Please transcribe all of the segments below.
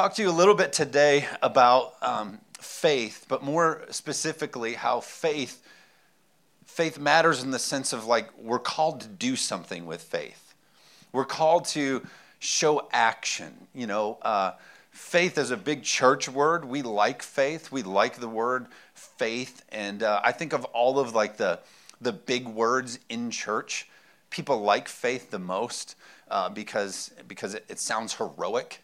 talk to you a little bit today about um, faith, but more specifically, how faith faith matters in the sense of like we're called to do something with faith. We're called to show action. You know, uh, faith is a big church word. We like faith. We like the word faith, and uh, I think of all of like the the big words in church. People like faith the most uh, because because it, it sounds heroic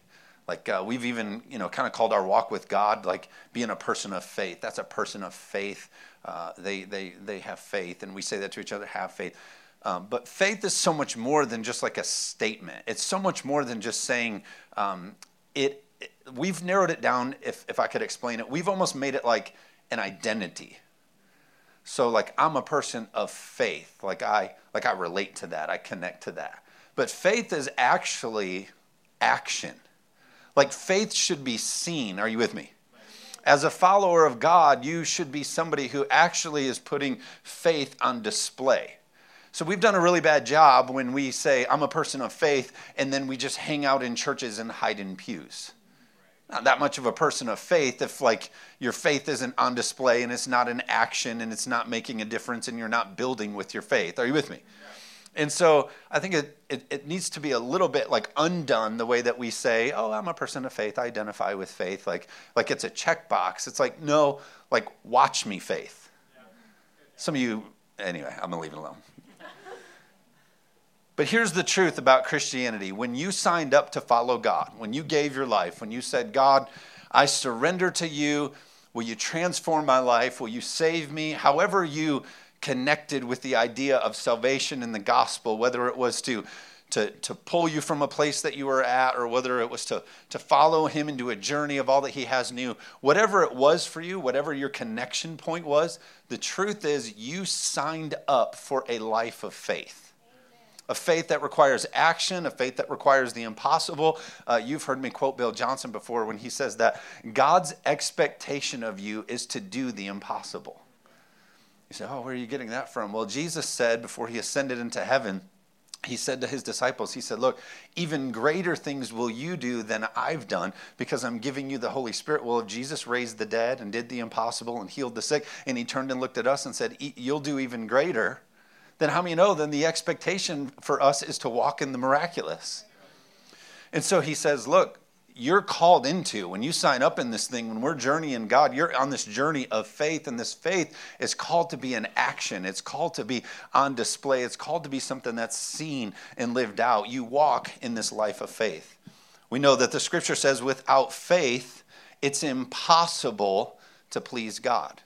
like uh, we've even, you know, kind of called our walk with God like being a person of faith. That's a person of faith. Uh, they, they, they have faith, and we say that to each other, have faith. Um, but faith is so much more than just like a statement. It's so much more than just saying um, it, it. We've narrowed it down, if, if I could explain it. We've almost made it like an identity. So like I'm a person of faith. Like I like I relate to that. I connect to that. But faith is actually action. Like faith should be seen. Are you with me? As a follower of God, you should be somebody who actually is putting faith on display. So we've done a really bad job when we say, I'm a person of faith, and then we just hang out in churches and hide in pews. Not that much of a person of faith if, like, your faith isn't on display and it's not in action and it's not making a difference and you're not building with your faith. Are you with me? And so I think it, it, it, needs to be a little bit like undone the way that we say, oh, I'm a person of faith, I identify with faith, like, like it's a checkbox. It's like, no, like, watch me faith. Some of you, anyway, I'm to leave it alone. But here's the truth about Christianity. When you signed up to follow God, when you gave your life, when you said, God, I surrender to you, will you transform my life? Will you save me? However, you connected with the idea of salvation in the gospel, whether it was to, to, to pull you from a place that you were at, or whether it was to, to follow him into a journey of all that he has new. Whatever it was for you, whatever your connection point was, the truth is you signed up for a life of faith a faith that requires action, a faith that requires the impossible. Uh, you've heard me quote Bill Johnson before when he says that God's expectation of you is to do the impossible. You say, Oh, where are you getting that from? Well, Jesus said before he ascended into heaven, he said to his disciples, He said, Look, even greater things will you do than I've done because I'm giving you the Holy Spirit. Well, if Jesus raised the dead and did the impossible and healed the sick, and he turned and looked at us and said, You'll do even greater, then how many know then the expectation for us is to walk in the miraculous? And so he says, Look, you're called into when you sign up in this thing when we're journeying god you're on this journey of faith and this faith is called to be an action. It's called to be on display. It's called to be something that's seen and lived out. You walk in this life of faith. We know that the scripture says without faith it's impossible to please god.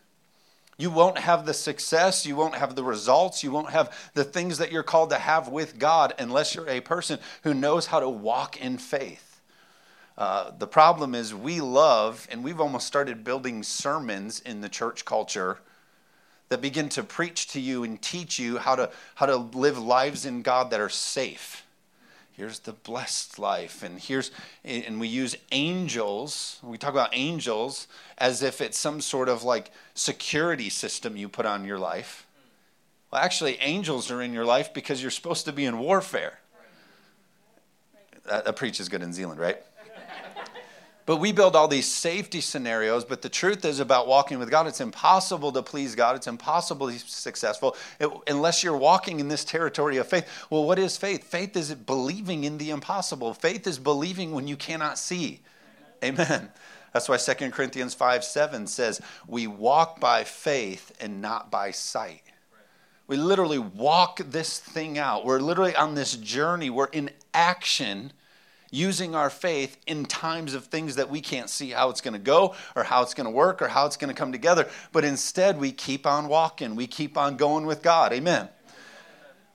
You won't have the success, you won't have the results, you won't have the things that you're called to have with God unless you're a person who knows how to walk in faith. Uh, the problem is we love, and we've almost started building sermons in the church culture that begin to preach to you and teach you how to, how to live lives in God that are safe. Here's the blessed life, and here's, and we use angels, we talk about angels as if it's some sort of like security system you put on your life. Well, actually, angels are in your life because you're supposed to be in warfare. That, that preach is good in Zeeland, right? But we build all these safety scenarios. But the truth is about walking with God, it's impossible to please God. It's impossible to be successful it, unless you're walking in this territory of faith. Well, what is faith? Faith is believing in the impossible. Faith is believing when you cannot see. Amen. Amen. That's why 2 Corinthians 5 7 says, We walk by faith and not by sight. We literally walk this thing out. We're literally on this journey. We're in action using our faith in times of things that we can't see how it's going to go or how it's going to work or how it's going to come together. But instead, we keep on walking. We keep on going with God. Amen.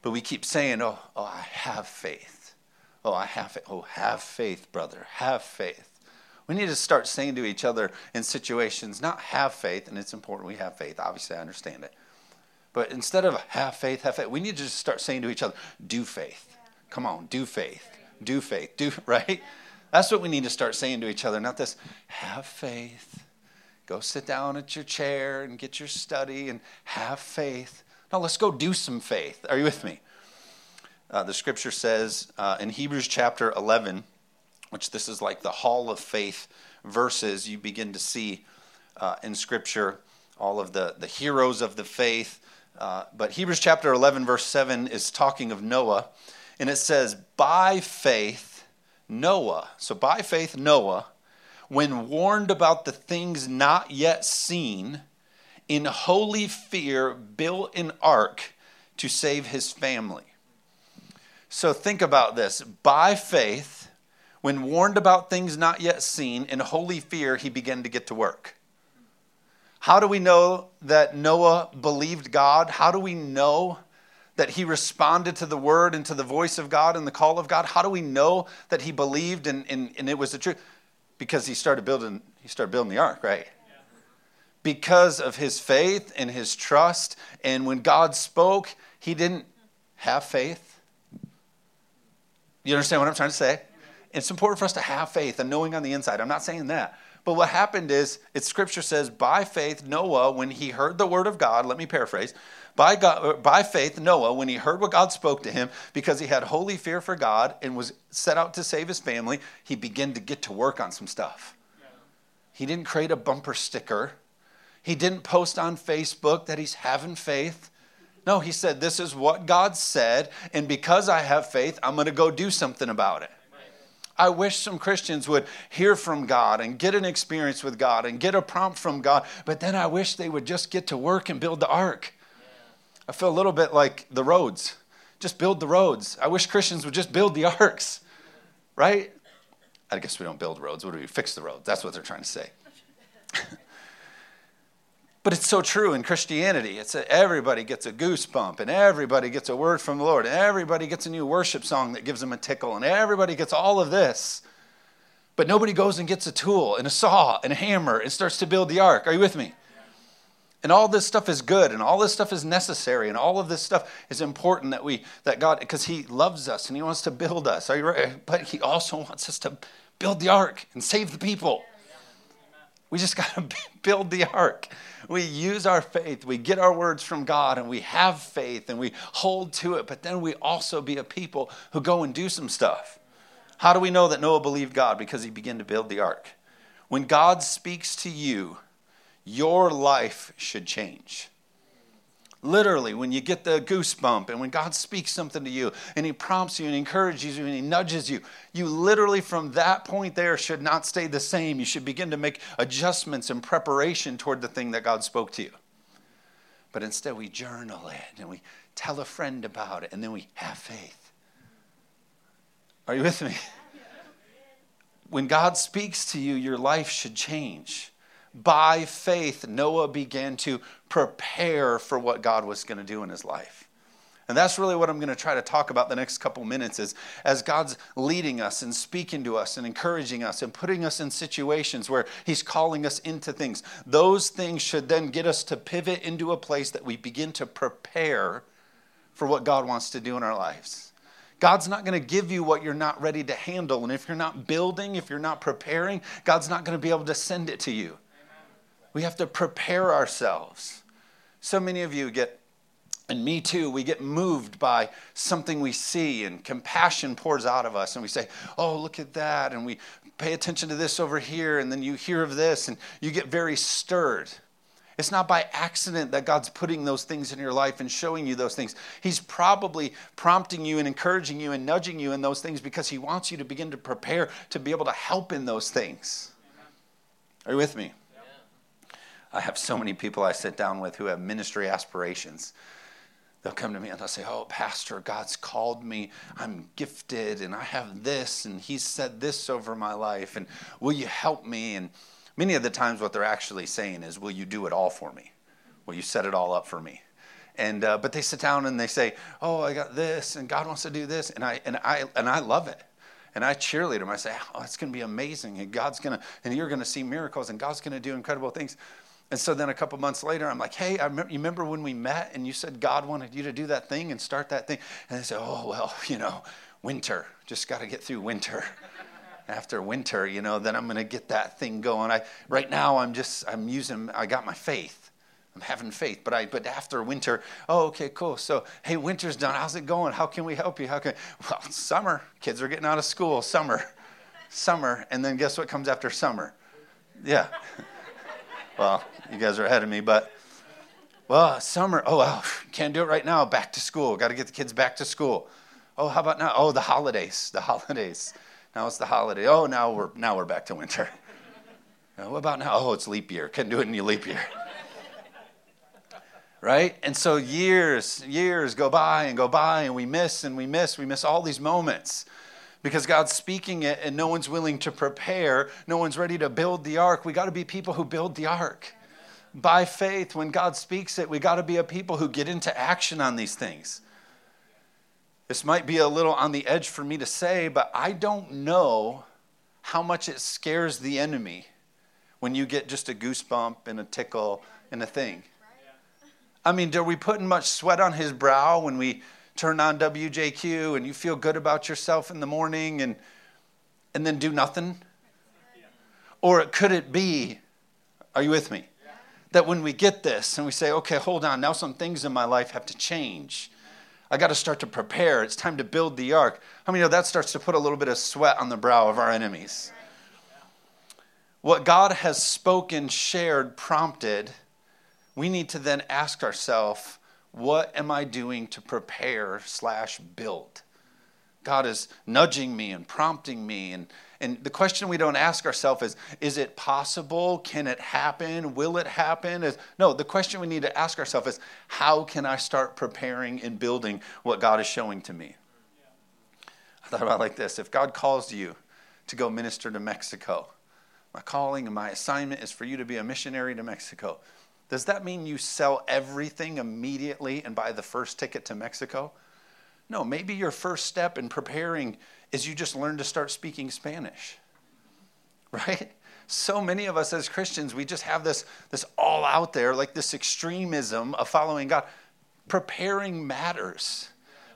But we keep saying, oh, oh I have faith. Oh, I have faith. Oh, have faith, brother. Have faith. We need to start saying to each other in situations, not have faith, and it's important we have faith. Obviously, I understand it. But instead of have faith, have faith, we need to just start saying to each other, do faith. Come on, do faith do faith, do, right? That's what we need to start saying to each other, not this, have faith. Go sit down at your chair and get your study and have faith. No, let's go do some faith. Are you with me? Uh, the scripture says uh, in Hebrews chapter 11, which this is like the hall of faith verses you begin to see uh, in Scripture, all of the, the heroes of the faith. Uh, but Hebrews chapter 11, verse 7 is talking of Noah, and it says, By faith, Noah, so by faith, Noah, when warned about the things not yet seen, in holy fear built an ark to save his family. So think about this. By faith, when warned about things not yet seen, in holy fear, he began to get to work. How do we know that Noah believed God? How do we know that he responded to the word and to the voice of God and the call of God? How do we know that he believed and, and, and it was the truth? Because he started building, he started building the ark, right? Because of his faith and his trust. And when God spoke, he didn't have faith. You understand what I'm trying to say? It's important for us to have faith and knowing on the inside. I'm not saying that. But what happened is, it's scripture says, by faith, Noah, when he heard the word of God, let me paraphrase, by, God, by faith, Noah, when he heard what God spoke to him, because he had holy fear for God and was set out to save his family, he began to get to work on some stuff. He didn't create a bumper sticker. He didn't post on Facebook that he's having faith. No, he said, This is what God said, and because I have faith, I'm going to go do something about it. I wish some Christians would hear from God and get an experience with God and get a prompt from God, but then I wish they would just get to work and build the ark. I feel a little bit like the roads. Just build the roads. I wish Christians would just build the arks, right? I guess we don't build roads. What do we fix the roads? That's what they're trying to say. But it's so true in Christianity. It's a, everybody gets a goosebump, and everybody gets a word from the Lord, and everybody gets a new worship song that gives them a tickle, and everybody gets all of this. But nobody goes and gets a tool and a saw and a hammer and starts to build the ark. Are you with me? And all this stuff is good, and all this stuff is necessary, and all of this stuff is important that we that God because He loves us and He wants to build us. Are you right? But He also wants us to build the ark and save the people. We just got to build the ark. We use our faith. We get our words from God and we have faith and we hold to it. But then we also be a people who go and do some stuff. How do we know that Noah believed God? Because he began to build the ark. When God speaks to you, your life should change. Literally, when you get the goosebump and when God speaks something to you and He prompts you and encourages you and He nudges you, you literally from that point there should not stay the same. You should begin to make adjustments and preparation toward the thing that God spoke to you. But instead, we journal it and we tell a friend about it and then we have faith. Are you with me? When God speaks to you, your life should change by faith, Noah began to prepare for what God was going to do in his life. And that's really what I'm going to try to talk about the next couple minutes is as God's leading us and speaking to us and encouraging us and putting us in situations where he's calling us into things. Those things should then get us to pivot into a place that we begin to prepare for what God wants to do in our lives. God's not going to give you what you're not ready to handle. And if you're not building, if you're not preparing, God's not going to be able to send it to you. We have to prepare ourselves. So many of you get, and me too, we get moved by something we see, and compassion pours out of us, and we say, Oh, look at that. And we pay attention to this over here, and then you hear of this, and you get very stirred. It's not by accident that God's putting those things in your life and showing you those things. He's probably prompting you and encouraging you and nudging you in those things because He wants you to begin to prepare to be able to help in those things. Are you with me? I have so many people I sit down with who have ministry aspirations. They'll come to me and they'll say, Oh, Pastor, God's called me. I'm gifted and I have this and He's said this over my life. And will you help me? And many of the times, what they're actually saying is, Will you do it all for me? Will you set it all up for me? And, uh, but they sit down and they say, "Oh, I got this, and God wants to do this," and I and I and I love it and I cheerlead them. I say, "Oh, it's going to be amazing, and God's going to, and you're going to see miracles, and God's going to do incredible things." And so then a couple months later, I'm like, hey, I remember, you remember when we met and you said God wanted you to do that thing and start that thing? And they said, oh, well, you know, winter, just got to get through winter. After winter, you know, then I'm going to get that thing going. I, right now, I'm just, I'm using, I got my faith. I'm having faith, but I, but after winter, oh, okay, cool. So, hey, winter's done. How's it going? How can we help you? How can, well, summer. Kids are getting out of school. Summer. summer, and then guess what comes after summer? Yeah. well, you guys are ahead of me, but well, summer. Oh, well, can't do it right now. Back to school. Got to get the kids back to school. Oh, how about now? Oh, the holidays. The holidays. Now it's the holiday. Oh, now we're now we're back to winter. what about now? Oh, it's leap year. Couldn't do it in your leap year. right? And so years, years go by and go by, and we miss and we miss. We miss all these moments because God's speaking it and no one's willing to prepare. No one's ready to build the ark. We got to be people who build the ark. By faith, when God speaks it, we got to be a people who get into action on these things. This might be a little on the edge for me to say, but I don't know how much it scares the enemy when you get just a goosebump and a tickle and a thing. I mean, are we putting much sweat on his brow when we turn on WJQ and you feel good about yourself in the morning and, and then do nothing? Or could it be, are you with me? That when we get this and we say, okay, hold on, now some things in my life have to change I got to start to prepare. It's time to build the ark. How I many know that starts to put a little bit of sweat on the brow of our enemies? What God has spoken, shared, prompted, we need to then ask ourselves, what am I doing to prepare slash build? God is nudging me and prompting me and and the question we don't ask ourselves is is it possible? Can it happen? Will it happen? Is, no, the question we need to ask ourselves is how can I start preparing and building what God is showing to me? I thought about like this if God calls you to go minister to Mexico, my calling and my assignment is for you to be a missionary to Mexico. Does that mean you sell everything immediately and buy the first ticket to Mexico? No, maybe your first step in preparing is you just learn to start speaking Spanish. Right? So many of us as Christians, we just have this, this all out there, like this extremism of following God. Preparing matters.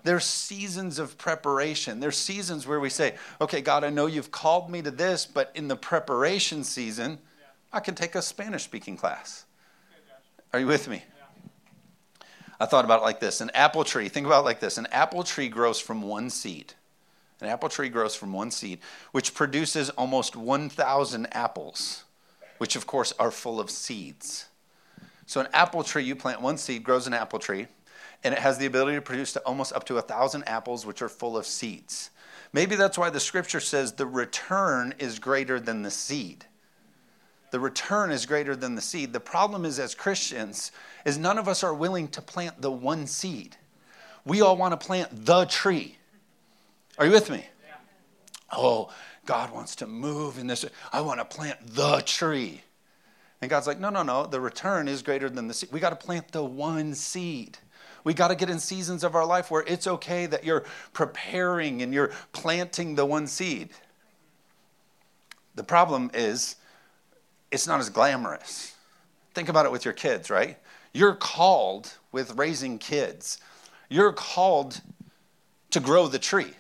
There's seasons of preparation. There's seasons where we say, okay, God, I know you've called me to this, but in the preparation season, I can take a Spanish speaking class. Are you with me? I thought about it like this an apple tree, think about it like this an apple tree grows from one seed. An apple tree grows from one seed, which produces almost 1,000 apples, which of course are full of seeds. So, an apple tree, you plant one seed, grows an apple tree, and it has the ability to produce almost up to 1,000 apples, which are full of seeds. Maybe that's why the scripture says the return is greater than the seed. The return is greater than the seed. The problem is, as Christians, is none of us are willing to plant the one seed. We all want to plant the tree. Are you with me? Oh, God wants to move in this. I want to plant the tree. And God's like, no, no, no. The return is greater than the seed. We got to plant the one seed. We got to get in seasons of our life where it's okay that you're preparing and you're planting the one seed. The problem is, it's not as glamorous. Think about it with your kids, right? You're called with raising kids, you're called to grow the tree.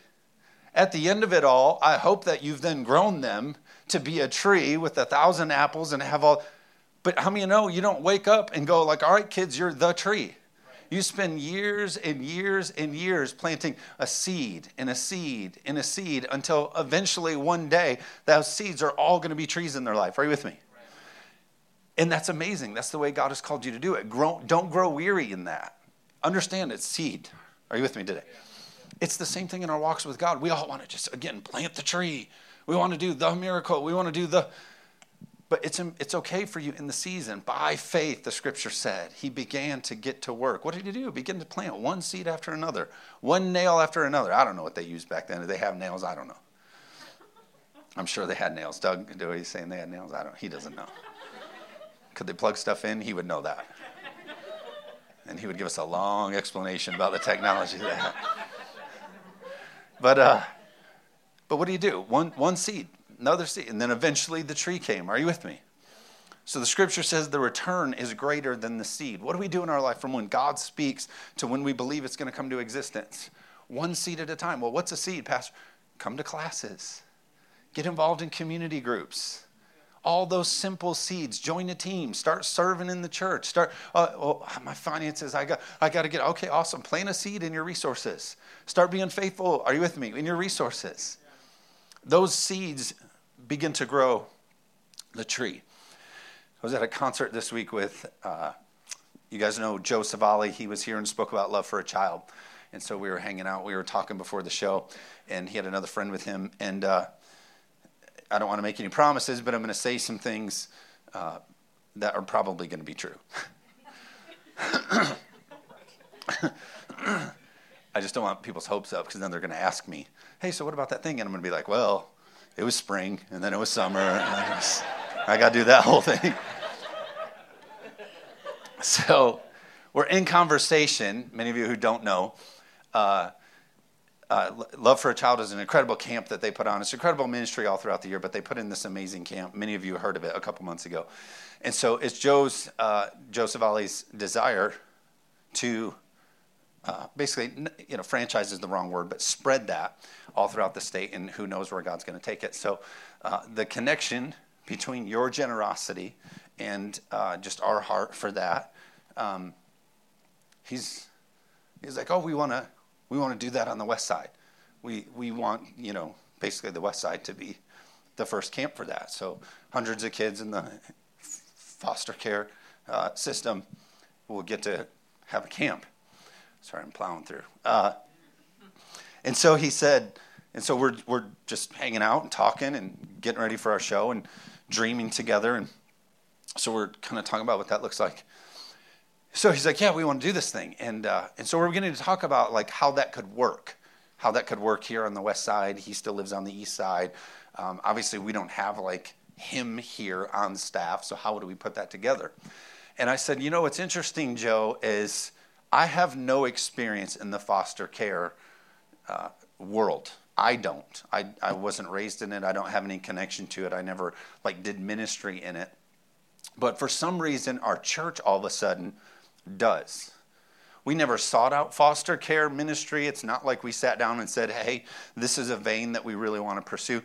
At the end of it all, I hope that you've then grown them to be a tree with a thousand apples and have all. But how many know you don't wake up and go, like, all right, kids, you're the tree. You spend years and years and years planting a seed and a seed and a seed until eventually one day those seeds are all going to be trees in their life. Are you with me? And that's amazing. That's the way God has called you to do it. Grow, don't grow weary in that. Understand it's seed. Are you with me today? It's the same thing in our walks with God. We all want to just, again, plant the tree. We want to do the miracle. We want to do the. But it's, it's okay for you in the season. By faith, the scripture said, he began to get to work. What did he do? Begin to plant one seed after another, one nail after another. I don't know what they used back then. Did they have nails? I don't know. I'm sure they had nails. Doug, do you saying they had nails? I don't. He doesn't know. Could they plug stuff in? He would know that. And he would give us a long explanation about the technology had. But, uh, but what do you do? One, one seed, another seed, and then eventually the tree came. Are you with me? So the scripture says the return is greater than the seed. What do we do in our life from when God speaks to when we believe it's going to come to existence? One seed at a time. Well, what's a seed, Pastor? Come to classes, get involved in community groups. All those simple seeds. Join a team. Start serving in the church. Start. Uh, oh, my finances. I got. I got to get. Okay, awesome. Plant a seed in your resources. Start being faithful. Are you with me? In your resources. Those seeds begin to grow the tree. I was at a concert this week with, uh, you guys know Joe Savali. He was here and spoke about love for a child. And so we were hanging out, we were talking before the show, and he had another friend with him. And uh, I don't want to make any promises, but I'm going to say some things uh, that are probably going to be true. I just don't want people's hopes up because then they're going to ask me, hey, so what about that thing? And I'm going to be like, well, it was spring, and then it was summer. I, I got to do that whole thing. so we're in conversation. Many of you who don't know, uh, uh, Love for a Child is an incredible camp that they put on. It's incredible ministry all throughout the year, but they put in this amazing camp. Many of you heard of it a couple months ago. And so it's Joe's, uh, desire to uh, basically, you know, franchise is the wrong word, but spread that all throughout the state, and who knows where God's going to take it. So uh, the connection between your generosity and uh, just our heart for that, um, he's he's like, oh, we want to we want to do that on the west side. We we want you know basically the west side to be the first camp for that. So hundreds of kids in the foster care uh, system will get to have a camp. Sorry, I'm plowing through. Uh, and so he said, and so we're we're just hanging out and talking and getting ready for our show and dreaming together, and so we're kind of talking about what that looks like. So he's like, "Yeah, we want to do this thing," and uh, and so we're beginning to talk about like how that could work, how that could work here on the west side. He still lives on the east side. Um, obviously, we don't have like him here on staff, so how do we put that together? And I said, you know, what's interesting, Joe, is I have no experience in the foster care uh, world. I don't. I, I wasn't raised in it. I don't have any connection to it. I never like did ministry in it. But for some reason, our church all of a sudden does. We never sought out foster care ministry. It's not like we sat down and said, hey, this is a vein that we really want to pursue.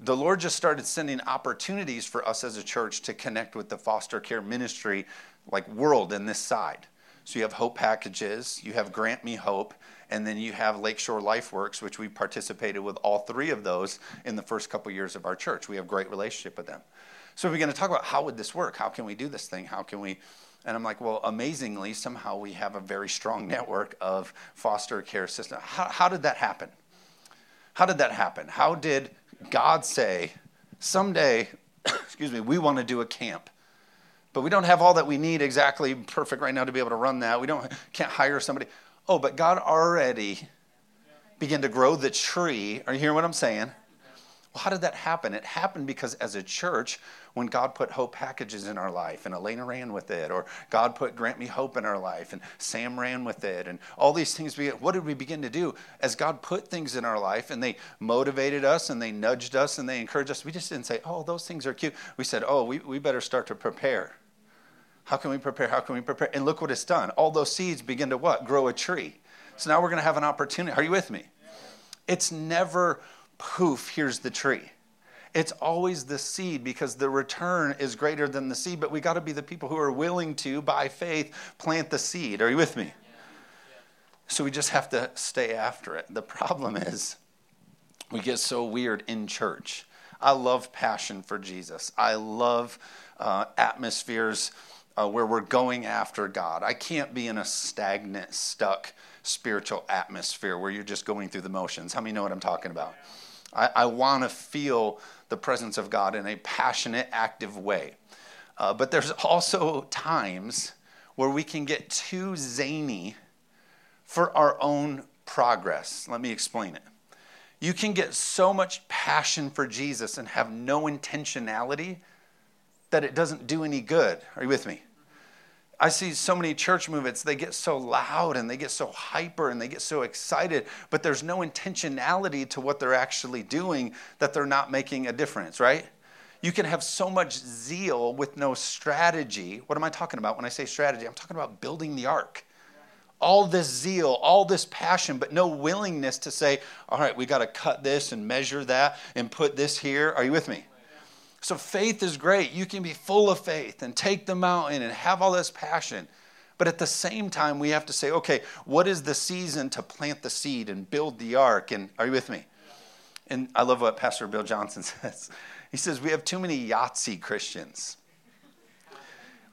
The Lord just started sending opportunities for us as a church to connect with the foster care ministry, like world in this side. So you have Hope Packages, you have Grant Me Hope, and then you have Lakeshore LifeWorks, which we participated with all three of those in the first couple years of our church. We have great relationship with them. So we're going to talk about how would this work? How can we do this thing? How can we? And I'm like, well, amazingly, somehow we have a very strong network of foster care system. How, how did that happen? How did that happen? How did God say, someday, excuse me, we want to do a camp? but we don't have all that we need exactly perfect right now to be able to run that. We don't can't hire somebody. Oh, but God already began to grow the tree. Are you hearing what I'm saying? How did that happen? It happened because as a church, when God put hope packages in our life, and Elena ran with it, or God put Grant Me Hope in our life, and Sam ran with it, and all these things, what did we begin to do? As God put things in our life, and they motivated us, and they nudged us, and they encouraged us, we just didn't say, oh, those things are cute. We said, oh, we, we better start to prepare. How can we prepare? How can we prepare? And look what it's done. All those seeds begin to what? Grow a tree. So now we're going to have an opportunity. Are you with me? It's never poof, here's the tree. It's always the seed because the return is greater than the seed, but we got to be the people who are willing to, by faith, plant the seed. Are you with me? So we just have to stay after it. The problem is we get so weird in church. I love passion for Jesus, I love uh, atmospheres uh, where we're going after God. I can't be in a stagnant, stuck spiritual atmosphere where you're just going through the motions. How many know what I'm talking about? I, I want to feel the presence of God in a passionate, active way. Uh, but there's also times where we can get too zany for our own progress. Let me explain it. You can get so much passion for Jesus and have no intentionality that it doesn't do any good. Are you with me? I see so many church movements, they get so loud and they get so hyper and they get so excited, but there's no intentionality to what they're actually doing that they're not making a difference, right? You can have so much zeal with no strategy. What am I talking about when I say strategy? I'm talking about building the ark. All this zeal, all this passion, but no willingness to say, all right, we got to cut this and measure that and put this here. Are you with me? So faith is great. You can be full of faith and take the mountain and have all this passion. But at the same time, we have to say, okay, what is the season to plant the seed and build the ark? And are you with me? And I love what Pastor Bill Johnson says. He says, We have too many Yahtzee Christians,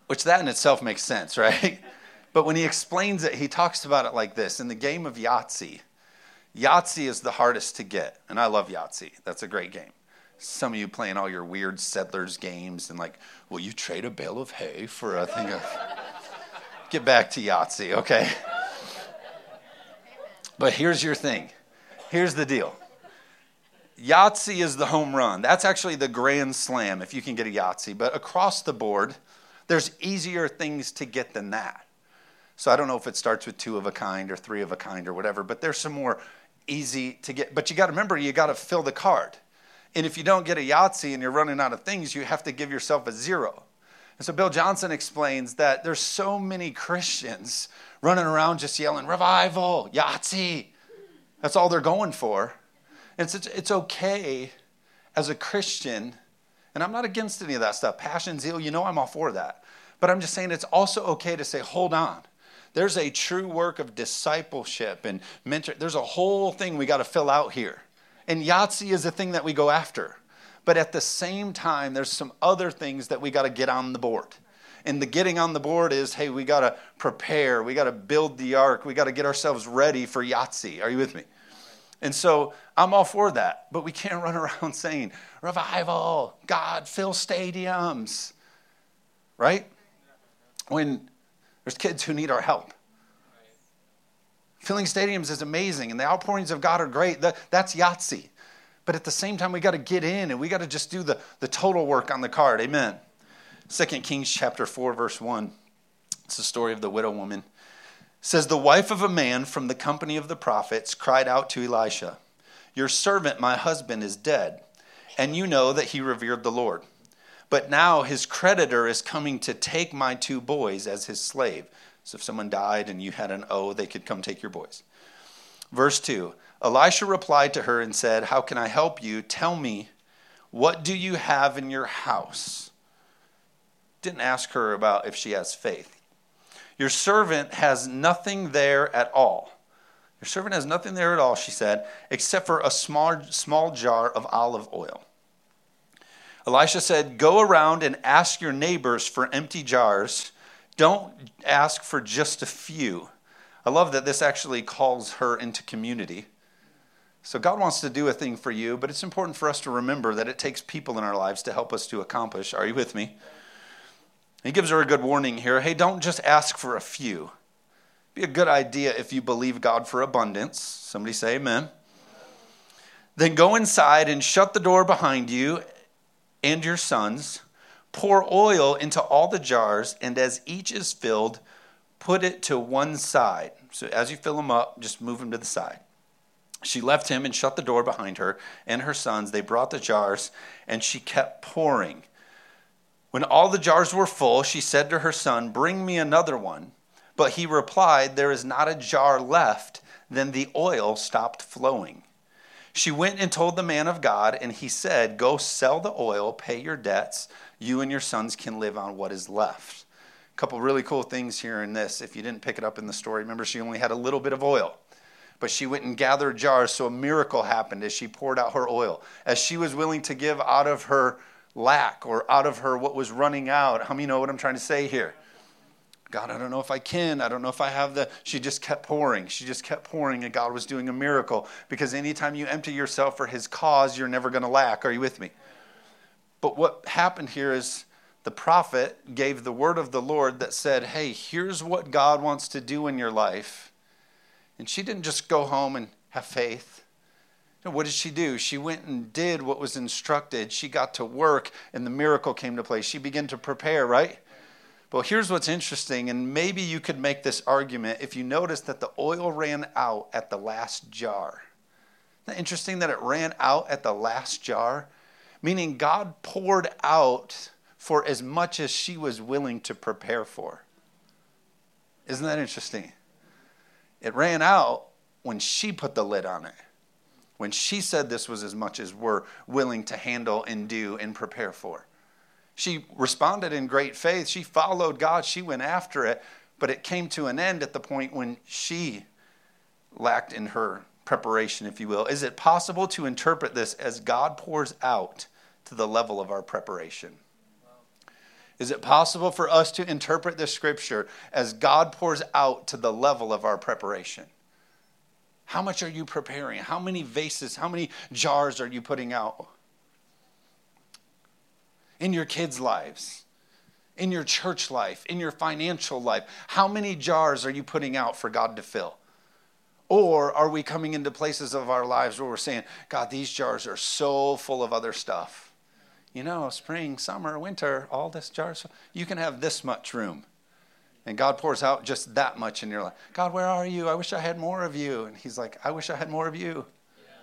which that in itself makes sense, right? But when he explains it, he talks about it like this In the game of Yahtzee, Yahtzee is the hardest to get. And I love Yahtzee, that's a great game. Some of you playing all your weird settlers games and like, will you trade a bale of hay for a thing of. Get back to Yahtzee, okay? But here's your thing. Here's the deal. Yahtzee is the home run. That's actually the grand slam if you can get a Yahtzee. But across the board, there's easier things to get than that. So I don't know if it starts with two of a kind or three of a kind or whatever, but there's some more easy to get. But you got to remember, you got to fill the card. And if you don't get a Yahtzee and you're running out of things, you have to give yourself a zero. And so Bill Johnson explains that there's so many Christians running around just yelling, revival, Yahtzee. That's all they're going for. And it's, it's okay as a Christian, and I'm not against any of that stuff. Passion, zeal, you know I'm all for that. But I'm just saying it's also okay to say, hold on. There's a true work of discipleship and mentor. There's a whole thing we got to fill out here. And Yahtzee is a thing that we go after. But at the same time, there's some other things that we got to get on the board. And the getting on the board is hey, we got to prepare, we got to build the ark, we got to get ourselves ready for Yahtzee. Are you with me? And so I'm all for that, but we can't run around saying, revival, God, fill stadiums, right? When there's kids who need our help. Filling stadiums is amazing, and the outpourings of God are great. That's Yahtzee. But at the same time, we got to get in and we got to just do the, the total work on the card. Amen. 2 Kings chapter 4, verse 1. It's the story of the widow woman. It says, The wife of a man from the company of the prophets cried out to Elisha, Your servant, my husband, is dead, and you know that he revered the Lord. But now his creditor is coming to take my two boys as his slave. So if someone died and you had an O, they could come take your boys. Verse 2 Elisha replied to her and said, How can I help you? Tell me, what do you have in your house? Didn't ask her about if she has faith. Your servant has nothing there at all. Your servant has nothing there at all, she said, except for a small, small jar of olive oil. Elisha said, Go around and ask your neighbors for empty jars. Don't ask for just a few. I love that this actually calls her into community. So God wants to do a thing for you, but it's important for us to remember that it takes people in our lives to help us to accomplish. Are you with me? He gives her a good warning here. Hey, don't just ask for a few. Be a good idea if you believe God for abundance. Somebody say amen. Then go inside and shut the door behind you and your sons. Pour oil into all the jars, and as each is filled, put it to one side. So as you fill them up, just move them to the side. She left him and shut the door behind her and her sons. They brought the jars, and she kept pouring. When all the jars were full, she said to her son, Bring me another one. But he replied, There is not a jar left. Then the oil stopped flowing. She went and told the man of God, and he said, Go sell the oil, pay your debts. You and your sons can live on what is left. A couple really cool things here in this. If you didn't pick it up in the story, remember she only had a little bit of oil but she went and gathered jars. So a miracle happened as she poured out her oil. As she was willing to give out of her lack or out of her what was running out. How many know what I'm trying to say here? God, I don't know if I can. I don't know if I have the. She just kept pouring. She just kept pouring, and God was doing a miracle. Because anytime you empty yourself for His cause, you're never going to lack. Are you with me? But what happened here is the prophet gave the word of the Lord that said, Hey, here's what God wants to do in your life. And she didn't just go home and have faith. what did she do? She went and did what was instructed. She got to work, and the miracle came to place. She began to prepare, right? Well, here's what's interesting, and maybe you could make this argument if you notice that the oil ran out at the last jar. Isn't that interesting that it ran out at the last jar? Meaning God poured out for as much as she was willing to prepare for. Isn't that interesting? It ran out when she put the lid on it. When she said this was as much as we're willing to handle and do and prepare for. She responded in great faith. She followed God. She went after it. But it came to an end at the point when she lacked in her preparation, if you will. Is it possible to interpret this as God pours out to the level of our preparation? Is it possible for us to interpret this scripture as God pours out to the level of our preparation? How much are you preparing? How many vases, how many jars are you putting out? In your kids' lives, in your church life, in your financial life, how many jars are you putting out for God to fill? Or are we coming into places of our lives where we're saying, God, these jars are so full of other stuff? You know, spring, summer, winter, all this jars, you can have this much room. And God pours out just that much in your life. God, where are you? I wish I had more of you. And He's like, I wish I had more of you. Yeah.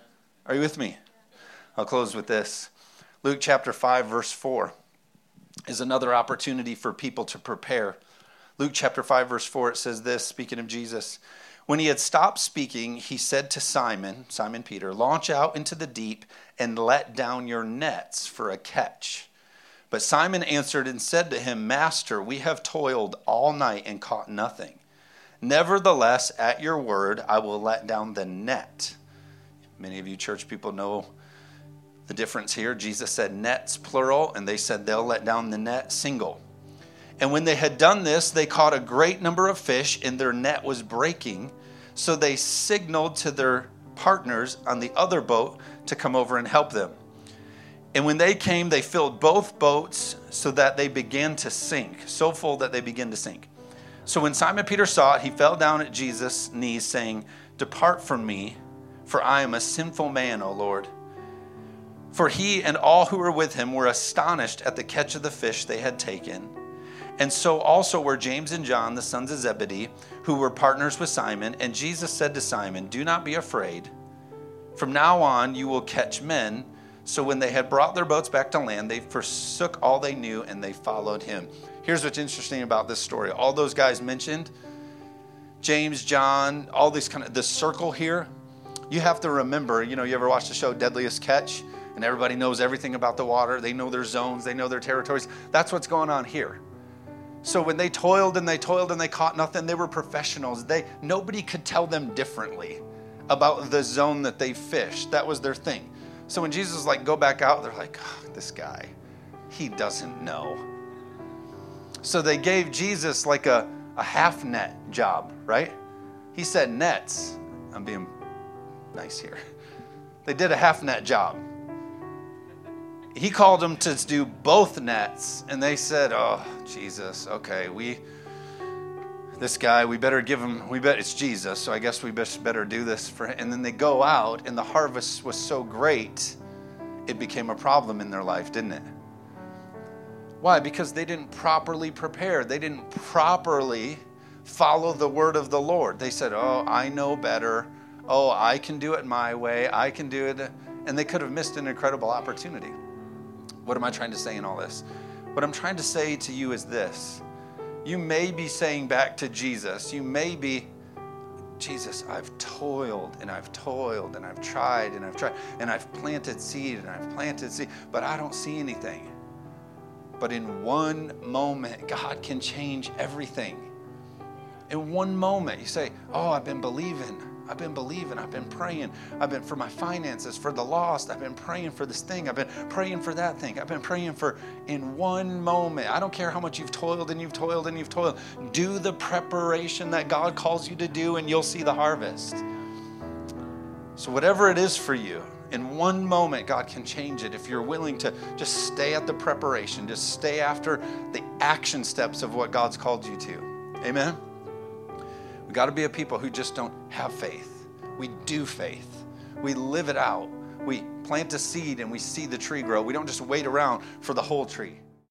Are you with me? I'll close with this. Luke chapter 5, verse 4 is another opportunity for people to prepare. Luke chapter 5, verse 4, it says this, speaking of Jesus. When he had stopped speaking, he said to Simon, Simon Peter, Launch out into the deep and let down your nets for a catch. But Simon answered and said to him, Master, we have toiled all night and caught nothing. Nevertheless, at your word, I will let down the net. Many of you church people know the difference here. Jesus said nets, plural, and they said they'll let down the net, single. And when they had done this, they caught a great number of fish, and their net was breaking. So they signaled to their partners on the other boat to come over and help them. And when they came, they filled both boats so that they began to sink, so full that they began to sink. So when Simon Peter saw it, he fell down at Jesus' knees, saying, Depart from me, for I am a sinful man, O Lord. For he and all who were with him were astonished at the catch of the fish they had taken. And so also were James and John, the sons of Zebedee, who were partners with Simon. And Jesus said to Simon, Do not be afraid. From now on you will catch men. So when they had brought their boats back to land, they forsook all they knew and they followed him. Here's what's interesting about this story. All those guys mentioned, James, John, all these kind of, the circle here, you have to remember, you know, you ever watch the show Deadliest Catch? And everybody knows everything about the water. They know their zones, they know their territories. That's what's going on here. So when they toiled and they toiled and they caught nothing, they were professionals. They nobody could tell them differently about the zone that they fished. That was their thing. So when Jesus was like, go back out, they're like, oh, this guy, he doesn't know. So they gave Jesus like a, a half net job, right? He said nets. I'm being nice here. They did a half net job he called them to do both nets, and they said, "Oh, Jesus, okay, we." This guy, we better give him, we bet it's Jesus, so I guess we better do this for him. And then they go out, and the harvest was so great, it became a problem in their life, didn't it? Why? Because they didn't properly prepare. They didn't properly follow the word of the Lord. They said, Oh, I know better. Oh, I can do it my way. I can do it. And they could have missed an incredible opportunity. What am I trying to say in all this? What I'm trying to say to you is this. You may be saying back to Jesus, you may be, Jesus, I've toiled and I've toiled and I've tried and I've tried and I've planted seed and I've planted seed, but I don't see anything. But in one moment, God can change everything. In one moment, you say, Oh, I've been believing. I've been believing. I've been praying. I've been for my finances, for the lost. I've been praying for this thing. I've been praying for that thing. I've been praying for in one moment. I don't care how much you've toiled and you've toiled and you've toiled. Do the preparation that God calls you to do, and you'll see the harvest. So, whatever it is for you, in one moment, God can change it if you're willing to just stay at the preparation, just stay after the action steps of what God's called you to. Amen. We got to be a people who just don't have faith. We do faith. We live it out. We plant a seed and we see the tree grow. We don't just wait around for the whole tree.